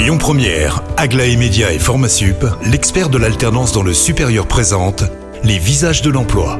Lyon Première, Aglaé Média et Formasup, l'expert de l'alternance dans le supérieur présente les visages de l'emploi.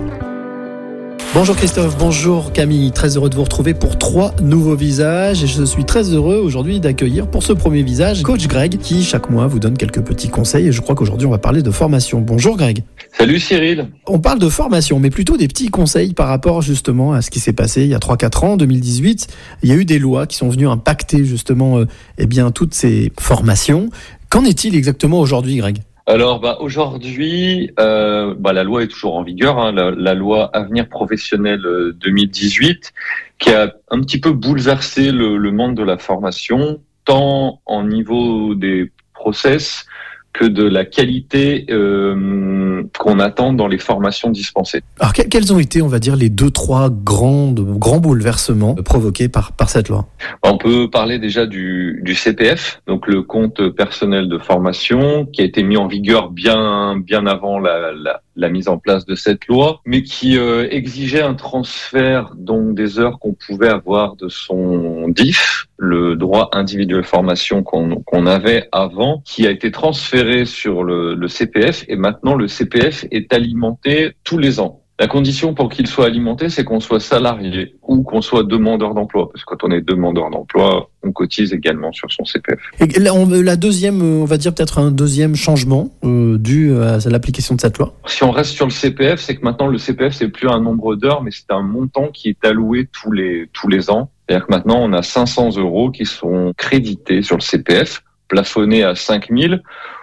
Bonjour Christophe, bonjour Camille, très heureux de vous retrouver pour trois nouveaux visages et je suis très heureux aujourd'hui d'accueillir pour ce premier visage coach Greg qui chaque mois vous donne quelques petits conseils et je crois qu'aujourd'hui on va parler de formation. Bonjour Greg. Salut Cyril. On parle de formation mais plutôt des petits conseils par rapport justement à ce qui s'est passé il y a 3-4 ans, en 2018. Il y a eu des lois qui sont venues impacter justement euh, eh bien, toutes ces formations. Qu'en est-il exactement aujourd'hui Greg? Alors bah, aujourd'hui, euh, bah, la loi est toujours en vigueur, hein, la, loi Avenir professionnel 2018, euh, qui a un petit peu bouleversé le, le monde de la formation, tant en niveau des process que de la qualité euh, qu'on attend dans les formations dispensées. Alors quels ont été, on va dire, les deux trois grands grands bouleversements provoqués par par cette loi? On peut parler déjà du, du CPF, donc le compte personnel de formation, qui a été mis en vigueur bien bien avant la, la, la mise en place de cette loi, mais qui euh, exigeait un transfert donc des heures qu'on pouvait avoir de son DIF, le droit individuel formation qu'on avait avant, qui a été transféré sur le, le CPF et maintenant le CPF est alimenté tous les ans. La condition pour qu'il soit alimenté, c'est qu'on soit salarié ou qu'on soit demandeur d'emploi. Parce que quand on est demandeur d'emploi, on cotise également sur son CPF. Et la deuxième, on va dire peut-être un deuxième changement euh, dû à l'application de cette loi Si on reste sur le CPF, c'est que maintenant le CPF, c'est plus un nombre d'heures, mais c'est un montant qui est alloué tous les, tous les ans. C'est-à-dire que maintenant, on a 500 euros qui sont crédités sur le CPF, plafonnés à 5000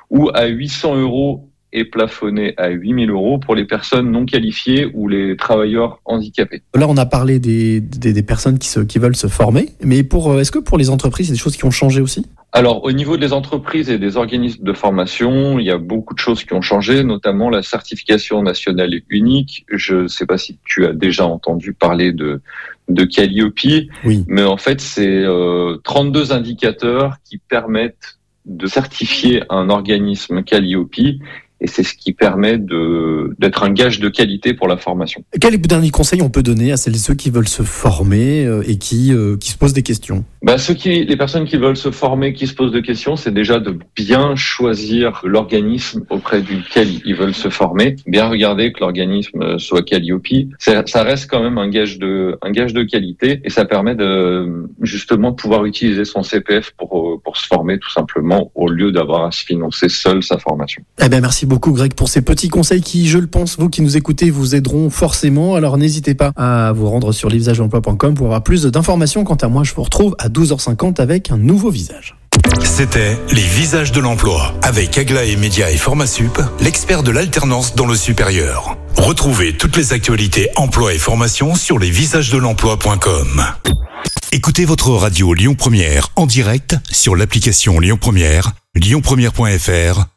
ou à 800 euros est plafonné à 8000 euros pour les personnes non qualifiées ou les travailleurs handicapés. Là, on a parlé des, des, personnes qui, se, qui veulent se former, mais pour euh, est-ce que pour les entreprises, il y a des choses qui ont changé aussi? Alors, au niveau des entreprises et des organismes de formation, il y a beaucoup de choses qui ont changé, notamment la certification nationale unique. Je ne sais pas si tu as déjà entendu parler de, de Calliope, oui. mais en fait, c'est euh, 32 indicateurs qui permettent de certifier un organisme Calliope et c'est ce qui permet de d'être un gage de qualité pour la formation. Quel dernier conseil on peut donner à celles et ceux qui veulent se former euh, et qui euh, qui se posent des questions? Bah, ceux qui les personnes qui veulent se former, qui se posent des questions, c'est déjà de bien choisir l'organisme auprès duquel ils veulent se former, bien regarder que l'organisme soit Calliope. Ça reste quand même un gage de un gage de qualité et ça permet de justement pouvoir utiliser son CPF pour pour se former tout simplement au lieu d'avoir à se financer seul sa formation. Eh bien merci beaucoup Greg pour ces petits conseils qui, je le pense, vous qui nous écoutez, vous aideront forcément. Alors n'hésitez pas à vous rendre sur lesvisageemploi.com pour avoir plus d'informations. Quant à moi, je vous retrouve à 12h50 avec un nouveau visage. C'était Les Visages de l'Emploi avec Aglaé Média et Formasup, l'expert de l'alternance dans le supérieur. Retrouvez toutes les actualités emploi et formation sur lesvisagesdelemploi.com. Écoutez votre radio Lyon Première en direct sur l'application Lyon Première, lyonpremière.fr